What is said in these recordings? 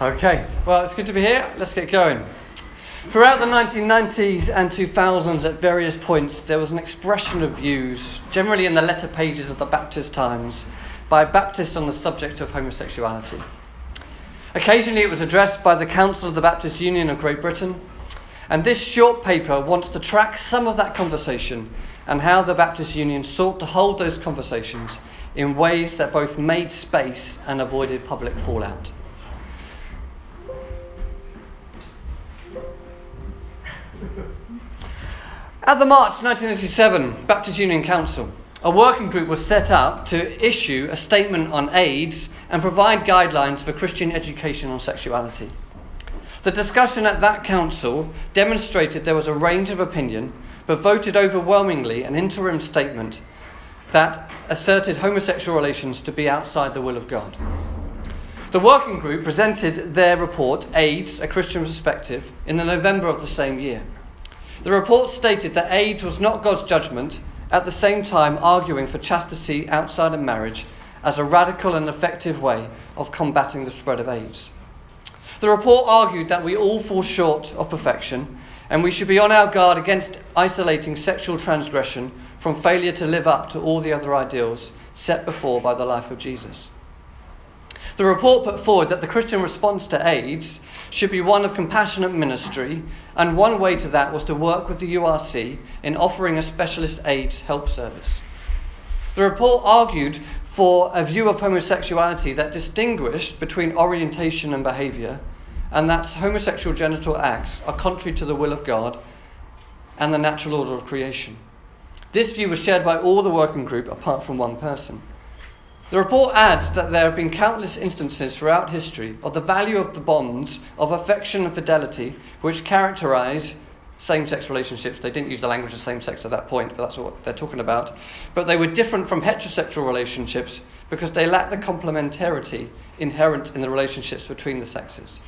Okay, well, it's good to be here. Let's get going. Throughout the 1990s and 2000s, at various points, there was an expression of views, generally in the letter pages of the Baptist Times, by Baptists on the subject of homosexuality. Occasionally, it was addressed by the Council of the Baptist Union of Great Britain, and this short paper wants to track some of that conversation and how the Baptist Union sought to hold those conversations in ways that both made space and avoided public fallout. At the March 1987 Baptist Union Council, a working group was set up to issue a statement on AIDS and provide guidelines for Christian education on sexuality. The discussion at that council demonstrated there was a range of opinion, but voted overwhelmingly an interim statement that asserted homosexual relations to be outside the will of God. The working group presented their report, AIDS, a Christian Perspective, in the November of the same year. The report stated that AIDS was not God's judgment, at the same time arguing for chastity outside of marriage as a radical and effective way of combating the spread of AIDS. The report argued that we all fall short of perfection and we should be on our guard against isolating sexual transgression from failure to live up to all the other ideals set before by the life of Jesus. The report put forward that the Christian response to AIDS should be one of compassionate ministry, and one way to that was to work with the URC in offering a specialist AIDS help service. The report argued for a view of homosexuality that distinguished between orientation and behaviour, and that homosexual genital acts are contrary to the will of God and the natural order of creation. This view was shared by all the working group apart from one person. The report adds that there have been countless instances throughout history of the value of the bonds of affection and fidelity which characterize same sex relationships. They didn't use the language of same sex at that point, but that's what they're talking about. But they were different from heterosexual relationships because they lack the complementarity inherent in the relationships between the sexes.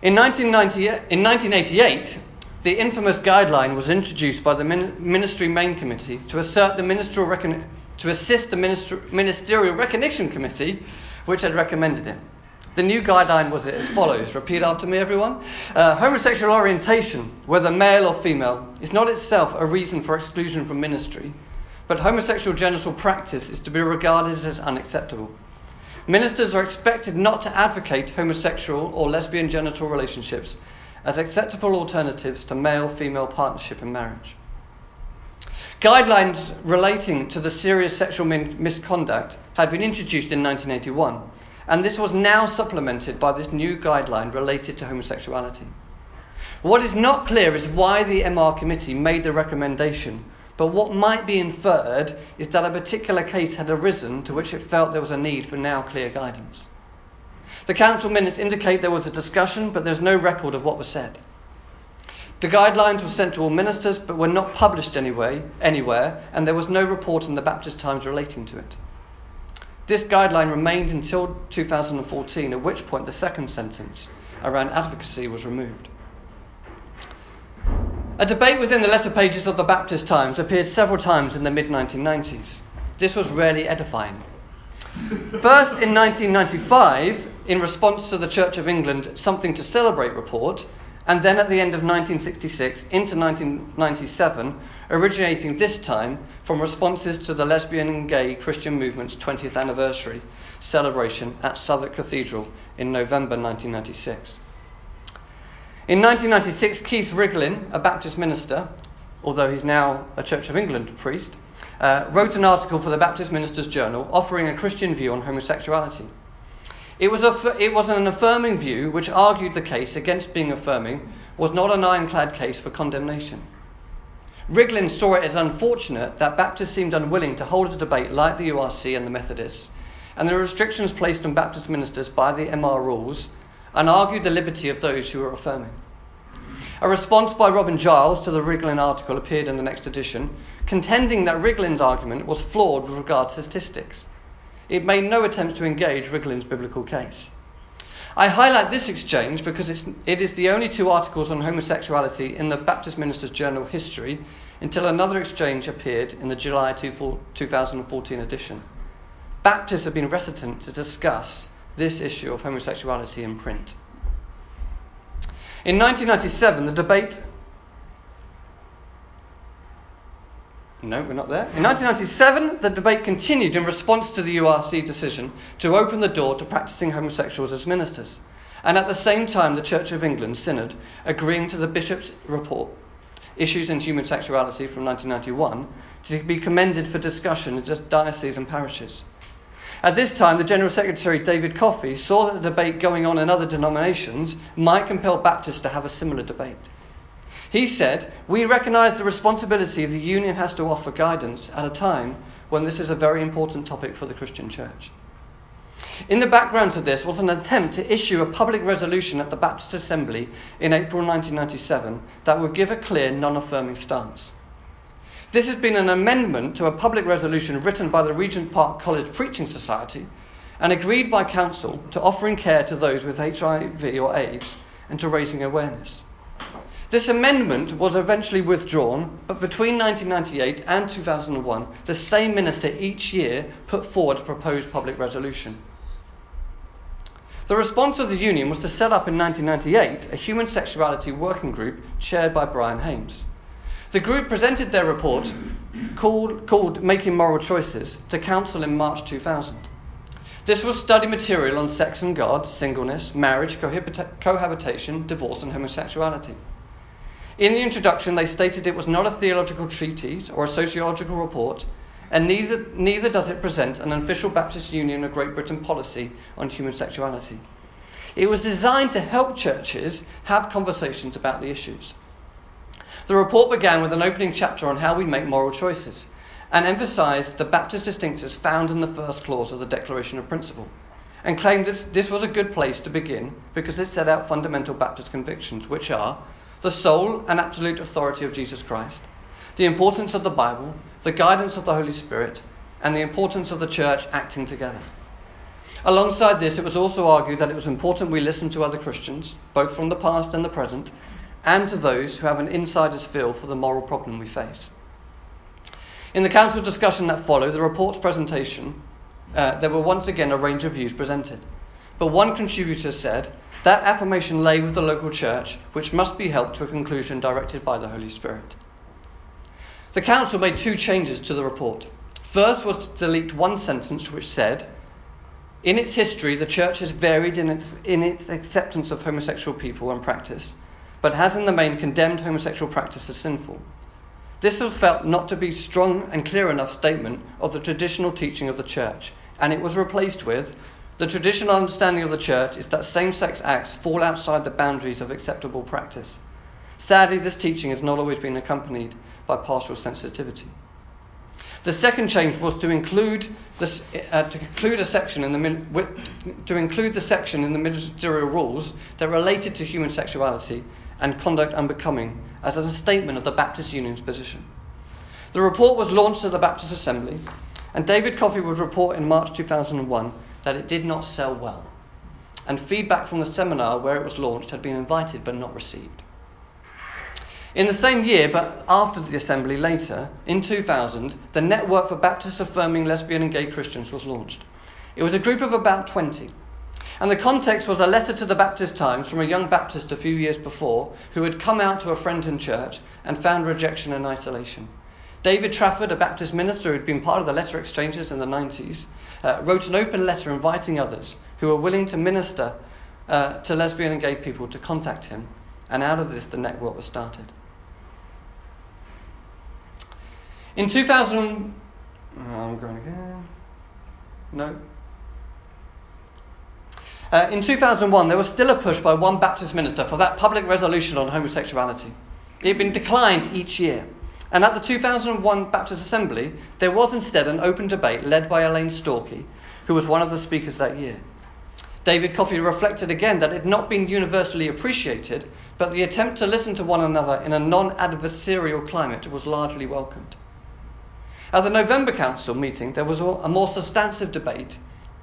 In, 1990, in 1988, the infamous guideline was introduced by the Ministry Main Committee to assert the ministerial recon- to assist the Ministerial Recognition Committee, which had recommended it. The new guideline was as follows repeat after me, everyone. Uh, homosexual orientation, whether male or female, is not itself a reason for exclusion from ministry, but homosexual genital practice is to be regarded as unacceptable. Ministers are expected not to advocate homosexual or lesbian genital relationships as acceptable alternatives to male female partnership and marriage. Guidelines relating to the serious sexual min- misconduct had been introduced in 1981, and this was now supplemented by this new guideline related to homosexuality. What is not clear is why the MR committee made the recommendation, but what might be inferred is that a particular case had arisen to which it felt there was a need for now clear guidance. The council minutes indicate there was a discussion, but there's no record of what was said. The guidelines were sent to all ministers but were not published anyway, anywhere, and there was no report in the Baptist Times relating to it. This guideline remained until 2014, at which point the second sentence around advocacy was removed. A debate within the letter pages of the Baptist Times appeared several times in the mid 1990s. This was rarely edifying. First, in 1995, in response to the Church of England Something to Celebrate report, and then at the end of 1966 into 1997, originating this time from responses to the lesbian and gay Christian movement's 20th anniversary celebration at Southwark Cathedral in November 1996. In 1996, Keith Riglin, a Baptist minister, although he's now a Church of England priest, uh, wrote an article for the Baptist Ministers Journal offering a Christian view on homosexuality. It was, a, it was an affirming view which argued the case against being affirming was not an ironclad case for condemnation. Riglin saw it as unfortunate that Baptists seemed unwilling to hold a debate like the URC and the Methodists, and the restrictions placed on Baptist ministers by the MR rules, and argued the liberty of those who were affirming. A response by Robin Giles to the Riglin article appeared in the next edition, contending that Riglin's argument was flawed with regard to statistics. It made no attempt to engage Riglin's biblical case. I highlight this exchange because it's, it is the only two articles on homosexuality in the Baptist Ministers Journal history until another exchange appeared in the July 2014 edition. Baptists have been reticent to discuss this issue of homosexuality in print. In 1997, the debate. No, we're not there. In 1997, the debate continued in response to the URC decision to open the door to practicing homosexuals as ministers. And at the same time, the Church of England Synod, agreeing to the Bishop's report, Issues in Human Sexuality from 1991, to be commended for discussion in just dioceses and parishes. At this time, the General Secretary David Coffey saw that the debate going on in other denominations might compel Baptists to have a similar debate. He said, We recognise the responsibility the Union has to offer guidance at a time when this is a very important topic for the Christian Church. In the background to this was an attempt to issue a public resolution at the Baptist Assembly in April 1997 that would give a clear non affirming stance. This has been an amendment to a public resolution written by the Regent Park College Preaching Society and agreed by Council to offering care to those with HIV or AIDS and to raising awareness. This amendment was eventually withdrawn, but between 1998 and 2001, the same minister each year put forward a proposed public resolution. The response of the Union was to set up in 1998 a human sexuality working group chaired by Brian Haymes. The group presented their report called, called Making Moral Choices to Council in March 2000. This was study material on sex and God, singleness, marriage, cohabitation, divorce, and homosexuality. In the introduction, they stated it was not a theological treatise or a sociological report, and neither, neither does it present an official Baptist Union of Great Britain policy on human sexuality. It was designed to help churches have conversations about the issues. The report began with an opening chapter on how we make moral choices and emphasized the Baptist distinctives found in the first clause of the Declaration of Principle and claimed that this was a good place to begin because it set out fundamental Baptist convictions, which are the sole and absolute authority of Jesus Christ, the importance of the Bible, the guidance of the Holy Spirit, and the importance of the church acting together. Alongside this, it was also argued that it was important we listen to other Christians, both from the past and the present, and to those who have an insider's feel for the moral problem we face. In the council discussion that followed the report's presentation, uh, there were once again a range of views presented. But one contributor said that affirmation lay with the local church, which must be helped to a conclusion directed by the Holy Spirit. The council made two changes to the report. First was to delete one sentence which said, In its history, the church has varied in its, in its acceptance of homosexual people and practice, but has in the main condemned homosexual practice as sinful. This was felt not to be a strong and clear enough statement of the traditional teaching of the church, and it was replaced with the traditional understanding of the church is that same sex acts fall outside the boundaries of acceptable practice. Sadly, this teaching has not always been accompanied by pastoral sensitivity. The second change was to include this, uh, to include a section in the with, to include the section in the ministerial rules that related to human sexuality and conduct unbecoming as a statement of the Baptist Union's position. The report was launched at the Baptist Assembly, and David Coffey would report in March 2001 that it did not sell well, and feedback from the seminar where it was launched had been invited but not received. In the same year, but after the assembly later, in 2000, the Network for Baptist Affirming Lesbian and Gay Christians was launched. It was a group of about 20 and the context was a letter to the Baptist Times from a young Baptist a few years before who had come out to a friend in church and found rejection and isolation. David Trafford, a Baptist minister who had been part of the letter exchanges in the 90s, uh, wrote an open letter inviting others who were willing to minister uh, to lesbian and gay people to contact him, and out of this the network was started. In 2000, I'm going again. No, uh, in 2001, there was still a push by one Baptist minister for that public resolution on homosexuality. It had been declined each year. And at the 2001 Baptist Assembly, there was instead an open debate led by Elaine Storkey, who was one of the speakers that year. David Coffey reflected again that it had not been universally appreciated, but the attempt to listen to one another in a non adversarial climate was largely welcomed. At the November Council meeting, there was a more substantive debate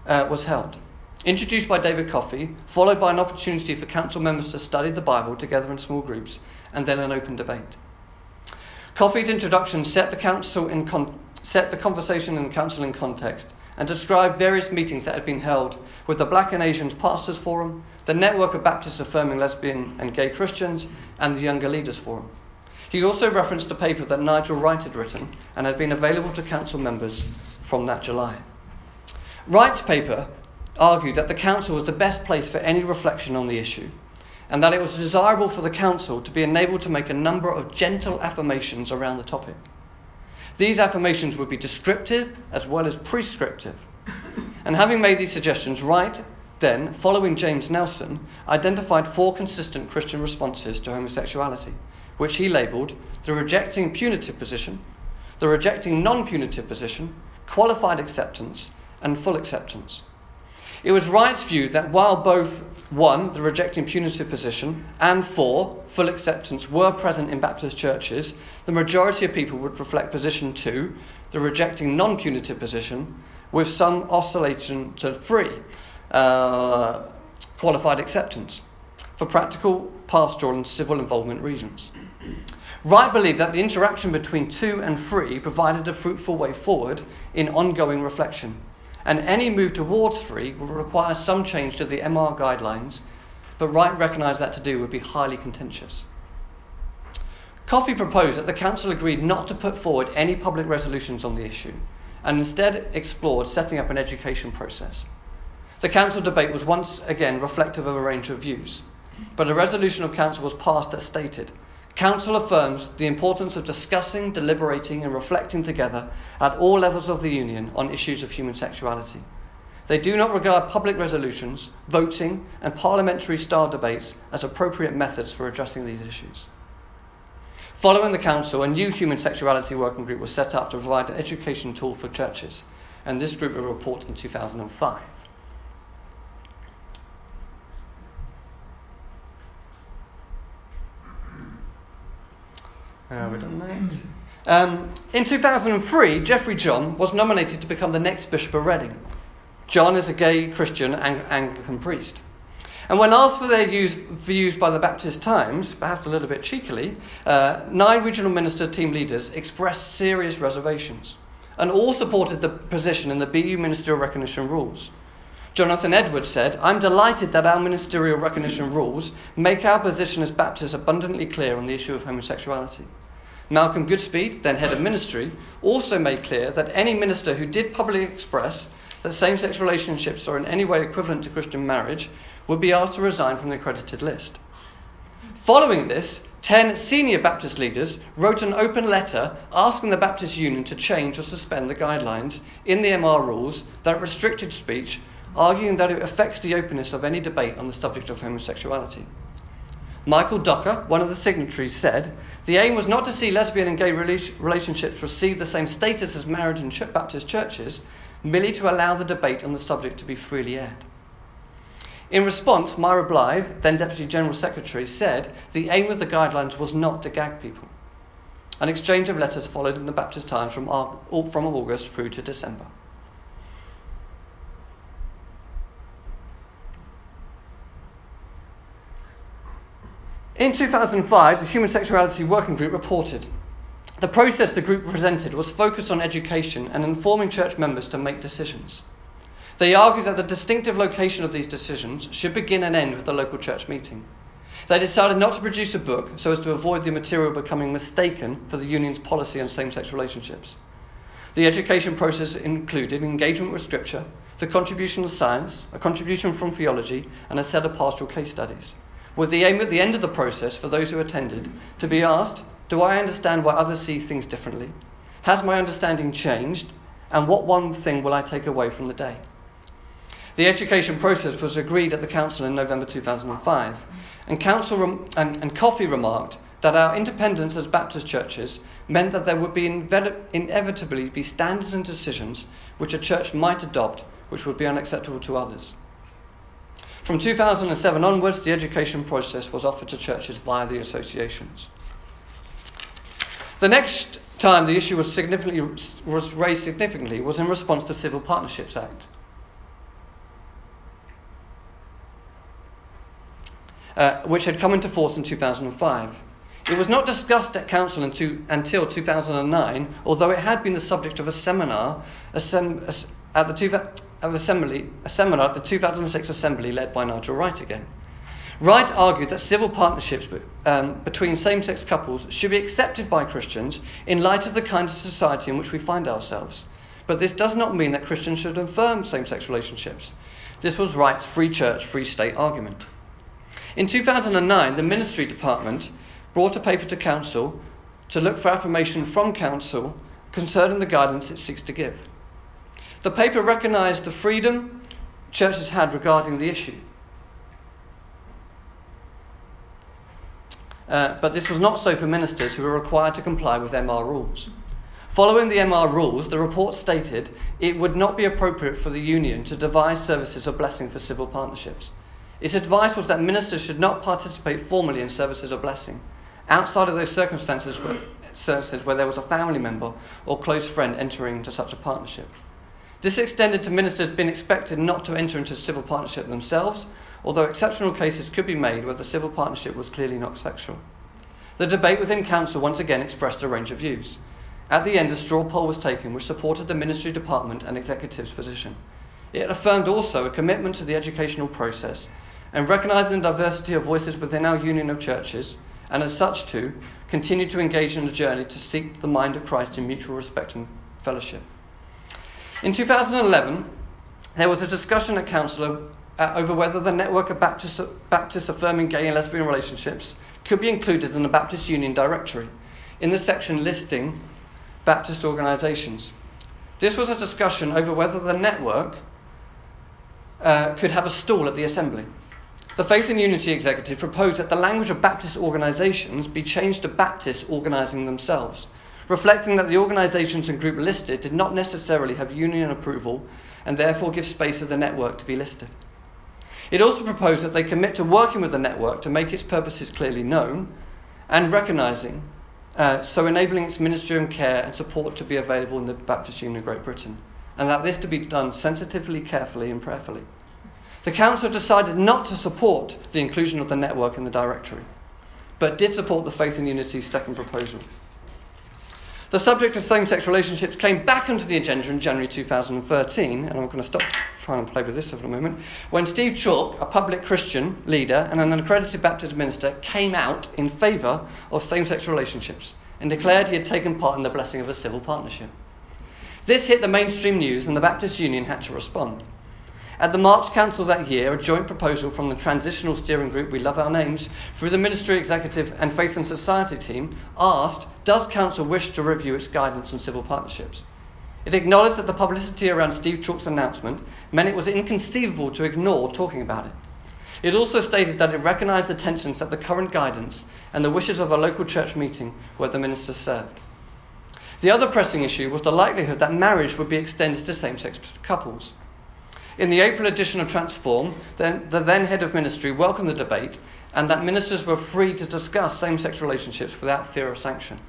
uh, was held introduced by David Coffey, followed by an opportunity for council members to study the Bible together in small groups, and then an open debate. Coffey's introduction set the, council in con- set the conversation in the council in context and described various meetings that had been held with the Black and Asians Pastors Forum, the Network of Baptists Affirming Lesbian and Gay Christians, and the Younger Leaders Forum. He also referenced a paper that Nigel Wright had written and had been available to council members from that July. Wright's paper argued that the council was the best place for any reflection on the issue and that it was desirable for the council to be enabled to make a number of gentle affirmations around the topic. These affirmations would be descriptive as well as prescriptive. And having made these suggestions, Wright then, following James Nelson, identified four consistent Christian responses to homosexuality, which he labelled the rejecting punitive position, the rejecting non punitive position, qualified acceptance, and full acceptance. It was Wright's view that while both 1, the rejecting punitive position, and 4, full acceptance were present in Baptist churches, the majority of people would reflect position 2, the rejecting non punitive position, with some oscillation to 3, uh, qualified acceptance, for practical, pastoral, and civil involvement reasons. Wright believed that the interaction between 2 and 3 provided a fruitful way forward in ongoing reflection and any move towards free will require some change to the MR guidelines, but Wright recognised that to do would be highly contentious. Coffey proposed that the Council agreed not to put forward any public resolutions on the issue and instead explored setting up an education process. The Council debate was once again reflective of a range of views, but a resolution of Council was passed that stated Council affirms the importance of discussing, deliberating, and reflecting together at all levels of the Union on issues of human sexuality. They do not regard public resolutions, voting, and parliamentary style debates as appropriate methods for addressing these issues. Following the Council, a new human sexuality working group was set up to provide an education tool for churches, and this group will report in 2005. Uh, we're done next. Um, in 2003, Jeffrey John was nominated to become the next Bishop of Reading. John is a gay Christian Ang- Anglican priest. And when asked for their use, views by the Baptist Times, perhaps a little bit cheekily, uh, nine regional minister team leaders expressed serious reservations, and all supported the position in the BU ministerial recognition rules. Jonathan Edwards said, I'm delighted that our ministerial recognition rules make our position as Baptists abundantly clear on the issue of homosexuality. Malcolm Goodspeed, then head of ministry, also made clear that any minister who did publicly express that same sex relationships are in any way equivalent to Christian marriage would be asked to resign from the accredited list. Following this, 10 senior Baptist leaders wrote an open letter asking the Baptist Union to change or suspend the guidelines in the MR rules that restricted speech, arguing that it affects the openness of any debate on the subject of homosexuality. Michael Docker, one of the signatories, said the aim was not to see lesbian and gay relationships receive the same status as marriage in Baptist churches, merely to allow the debate on the subject to be freely aired. In response, Myra Blythe, then Deputy General Secretary, said the aim of the guidelines was not to gag people. An exchange of letters followed in the Baptist Times from, from August through to December. In 2005, the Human Sexuality Working Group reported the process the group presented was focused on education and informing church members to make decisions. They argued that the distinctive location of these decisions should begin and end with the local church meeting. They decided not to produce a book so as to avoid the material becoming mistaken for the union's policy on same sex relationships. The education process included engagement with Scripture, the contribution of science, a contribution from theology, and a set of pastoral case studies with the aim at the end of the process for those who attended to be asked, Do I understand why others see things differently? Has my understanding changed? And what one thing will I take away from the day? The education process was agreed at the Council in November 2005, and, council rem- and, and Coffey remarked that our independence as Baptist churches meant that there would be inve- inevitably be standards and decisions which a church might adopt which would be unacceptable to others. From 2007 onwards, the education process was offered to churches via the associations. The next time the issue was, significantly, was raised significantly was in response to the Civil Partnerships Act. Uh, which had come into force in 2005. It was not discussed at Council until 2009, although it had been the subject of a seminar at the two, assembly, a seminar at the 2006 assembly led by Nigel Wright again. Wright argued that civil partnerships um, between same sex couples should be accepted by Christians in light of the kind of society in which we find ourselves. But this does not mean that Christians should affirm same sex relationships. This was Wright's free church, free state argument. In 2009, the ministry department brought a paper to council to look for affirmation from council concerning the guidance it seeks to give. The paper recognised the freedom churches had regarding the issue. Uh, but this was not so for ministers who were required to comply with MR rules. Following the MR rules, the report stated it would not be appropriate for the union to devise services of blessing for civil partnerships. Its advice was that ministers should not participate formally in services of blessing, outside of those circumstances where, circumstances where there was a family member or close friend entering into such a partnership. This extended to ministers being expected not to enter into civil partnership themselves although exceptional cases could be made where the civil partnership was clearly not sexual. The debate within Council once again expressed a range of views. At the end, a straw poll was taken which supported the Ministry Department and Executive's position. It affirmed also a commitment to the educational process and recognising the diversity of voices within our union of churches, and as such, too, continue to engage in a journey to seek the mind of Christ in mutual respect and fellowship. In 2011, there was a discussion at Council uh, over whether the network of Baptists affirming gay and lesbian relationships could be included in the Baptist Union directory in the section listing Baptist organisations. This was a discussion over whether the network uh, could have a stall at the Assembly. The Faith and Unity Executive proposed that the language of Baptist organisations be changed to Baptists organising themselves, reflecting that the organisations and group listed did not necessarily have union approval and therefore give space for the network to be listed. It also proposed that they commit to working with the network to make its purposes clearly known and recognising, uh, so enabling its ministry and care and support to be available in the Baptist Union of Great Britain, and that this to be done sensitively, carefully, and prayerfully. The Council decided not to support the inclusion of the network in the directory, but did support the Faith and Unity's second proposal. The subject of same sex relationships came back onto the agenda in January 2013, and I'm going to stop trying to play with this for a moment, when Steve Chalke, a public Christian leader and an accredited Baptist minister, came out in favour of same sex relationships and declared he had taken part in the blessing of a civil partnership. This hit the mainstream news, and the Baptist Union had to respond. At the March Council that year, a joint proposal from the Transitional Steering Group, we love our names, through the Ministry Executive and Faith and Society team, asked Does Council wish to review its guidance on civil partnerships? It acknowledged that the publicity around Steve Chalke's announcement meant it was inconceivable to ignore talking about it. It also stated that it recognised the tensions that the current guidance and the wishes of a local church meeting where the minister served. The other pressing issue was the likelihood that marriage would be extended to same sex couples. In the April edition of Transform, the, the then head of ministry welcomed the debate and that ministers were free to discuss same sex relationships without fear of sanction.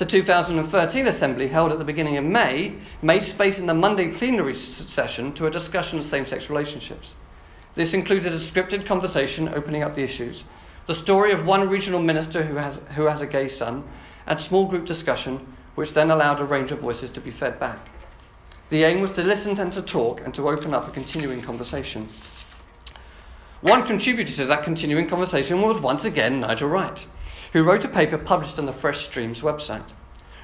The 2013 Assembly, held at the beginning of May, made space in the Monday plenary session to a discussion of same sex relationships. This included a scripted conversation opening up the issues, the story of one regional minister who has, who has a gay son, and small group discussion, which then allowed a range of voices to be fed back. The aim was to listen and to talk and to open up a continuing conversation. One contributor to that continuing conversation was once again Nigel Wright, who wrote a paper published on the Fresh Streams website.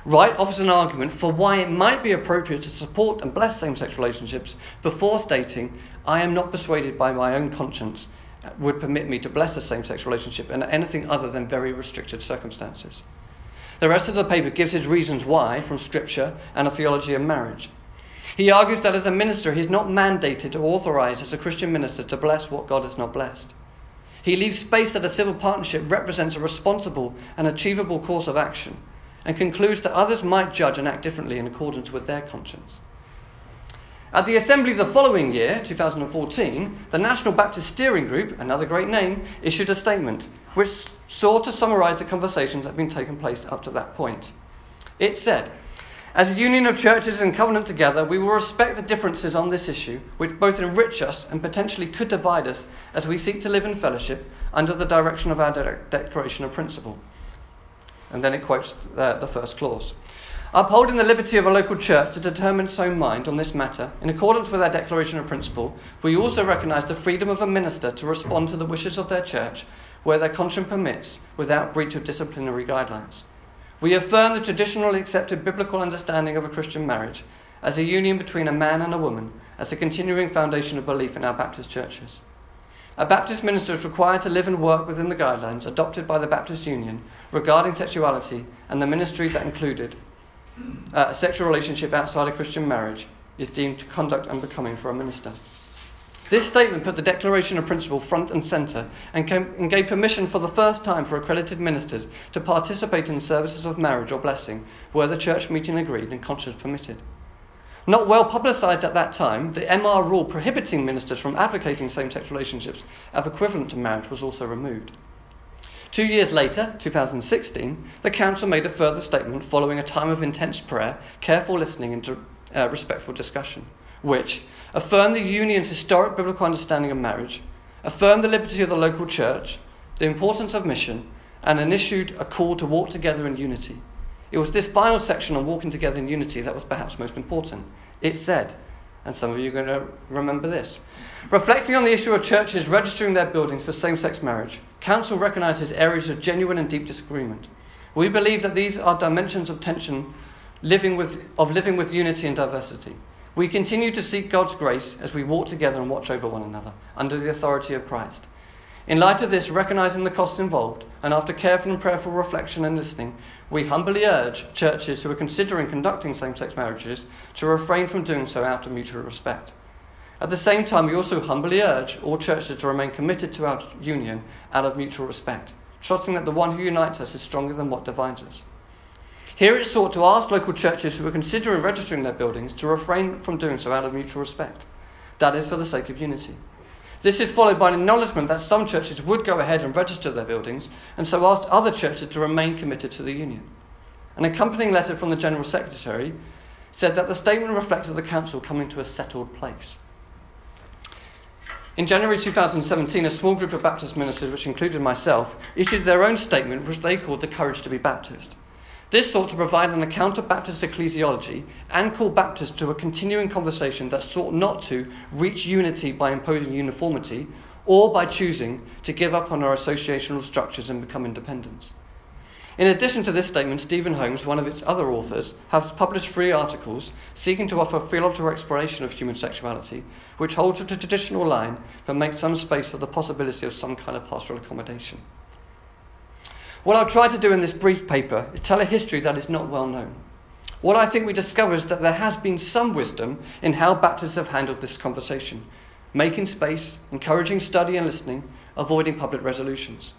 Wright offers an argument for why it might be appropriate to support and bless same sex relationships before stating, I am not persuaded by my own conscience uh, would permit me to bless a same sex relationship in anything other than very restricted circumstances. The rest of the paper gives his reasons why from Scripture and a theology of marriage. He argues that as a minister, he is not mandated or authorized as a Christian minister to bless what God has not blessed. He leaves space that a civil partnership represents a responsible and achievable course of action and concludes that others might judge and act differently in accordance with their conscience. At the Assembly the following year, 2014, the National Baptist Steering Group, another great name, issued a statement which sought to summarise the conversations that had been taking place up to that point. It said, as a union of churches and covenant together, we will respect the differences on this issue, which both enrich us and potentially could divide us as we seek to live in fellowship under the direction of our de- Declaration of Principle. And then it quotes the first clause. Upholding the liberty of a local church to determine its own mind on this matter, in accordance with our declaration of principle, we also recognise the freedom of a minister to respond to the wishes of their church where their conscience permits without breach of disciplinary guidelines. We affirm the traditionally accepted biblical understanding of a Christian marriage as a union between a man and a woman as a continuing foundation of belief in our Baptist churches. A Baptist minister is required to live and work within the guidelines adopted by the Baptist Union regarding sexuality and the ministry that included uh, a sexual relationship outside a Christian marriage is deemed conduct unbecoming for a minister. This statement put the Declaration of Principle front and centre and, and, gave permission for the first time for accredited ministers to participate in services of marriage or blessing where the church meeting agreed and conscience permitted. Not well publicised at that time, the MR rule prohibiting ministers from advocating same sex relationships as equivalent to marriage was also removed. Two years later, 2016, the Council made a further statement following a time of intense prayer, careful listening, and uh, respectful discussion, which affirmed the Union's historic biblical understanding of marriage, affirmed the liberty of the local church, the importance of mission, and issued a call to walk together in unity. It was this final section on walking together in unity that was perhaps most important. It said, and some of you are going to remember this. Reflecting on the issue of churches registering their buildings for same sex marriage, Council recognises areas of genuine and deep disagreement. We believe that these are dimensions of tension living with, of living with unity and diversity. We continue to seek God's grace as we walk together and watch over one another under the authority of Christ. In light of this, recognizing the costs involved, and after careful and prayerful reflection and listening, we humbly urge churches who are considering conducting same sex marriages to refrain from doing so out of mutual respect. At the same time, we also humbly urge all churches to remain committed to our union out of mutual respect, trusting that the one who unites us is stronger than what divides us. Here it sought to ask local churches who were considering registering their buildings to refrain from doing so out of mutual respect. That is for the sake of unity. This is followed by an acknowledgement that some churches would go ahead and register their buildings, and so asked other churches to remain committed to the union. An accompanying letter from the General Secretary said that the statement reflected the Council coming to a settled place. In January 2017, a small group of Baptist ministers, which included myself, issued their own statement, which they called the Courage to be Baptist. This sought to provide an account of Baptist ecclesiology and call Baptists to a continuing conversation that sought not to reach unity by imposing uniformity or by choosing to give up on our associational structures and become independents. In addition to this statement, Stephen Holmes, one of its other authors, has published three articles seeking to offer a theological exploration of human sexuality, which holds to the traditional line but makes some space for the possibility of some kind of pastoral accommodation. What I'll try to do in this brief paper is tell a history that is not well known. What I think we discover is that there has been some wisdom in how Baptists have handled this conversation, making space, encouraging study and listening, avoiding public resolutions.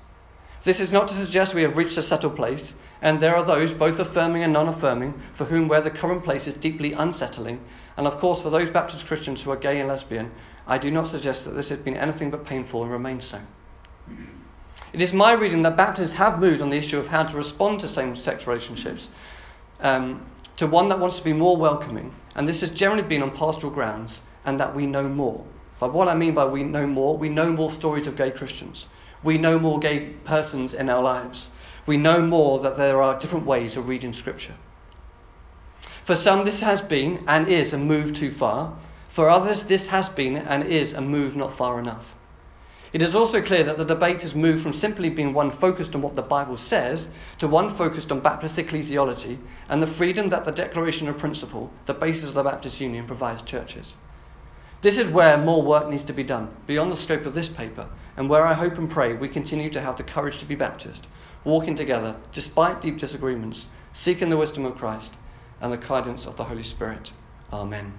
This is not to suggest we have reached a settled place, and there are those, both affirming and non affirming, for whom where the current place is deeply unsettling, and of course for those Baptist Christians who are gay and lesbian, I do not suggest that this has been anything but painful and remains so. It is my reading that Baptists have moved on the issue of how to respond to same sex relationships um, to one that wants to be more welcoming, and this has generally been on pastoral grounds, and that we know more. But what I mean by we know more, we know more stories of gay Christians. We know more gay persons in our lives. We know more that there are different ways of reading Scripture. For some, this has been and is a move too far. For others, this has been and is a move not far enough. It is also clear that the debate has moved from simply being one focused on what the Bible says to one focused on Baptist ecclesiology and the freedom that the Declaration of Principle, the basis of the Baptist Union, provides churches. This is where more work needs to be done, beyond the scope of this paper, and where I hope and pray we continue to have the courage to be Baptist, walking together despite deep disagreements, seeking the wisdom of Christ and the guidance of the Holy Spirit. Amen.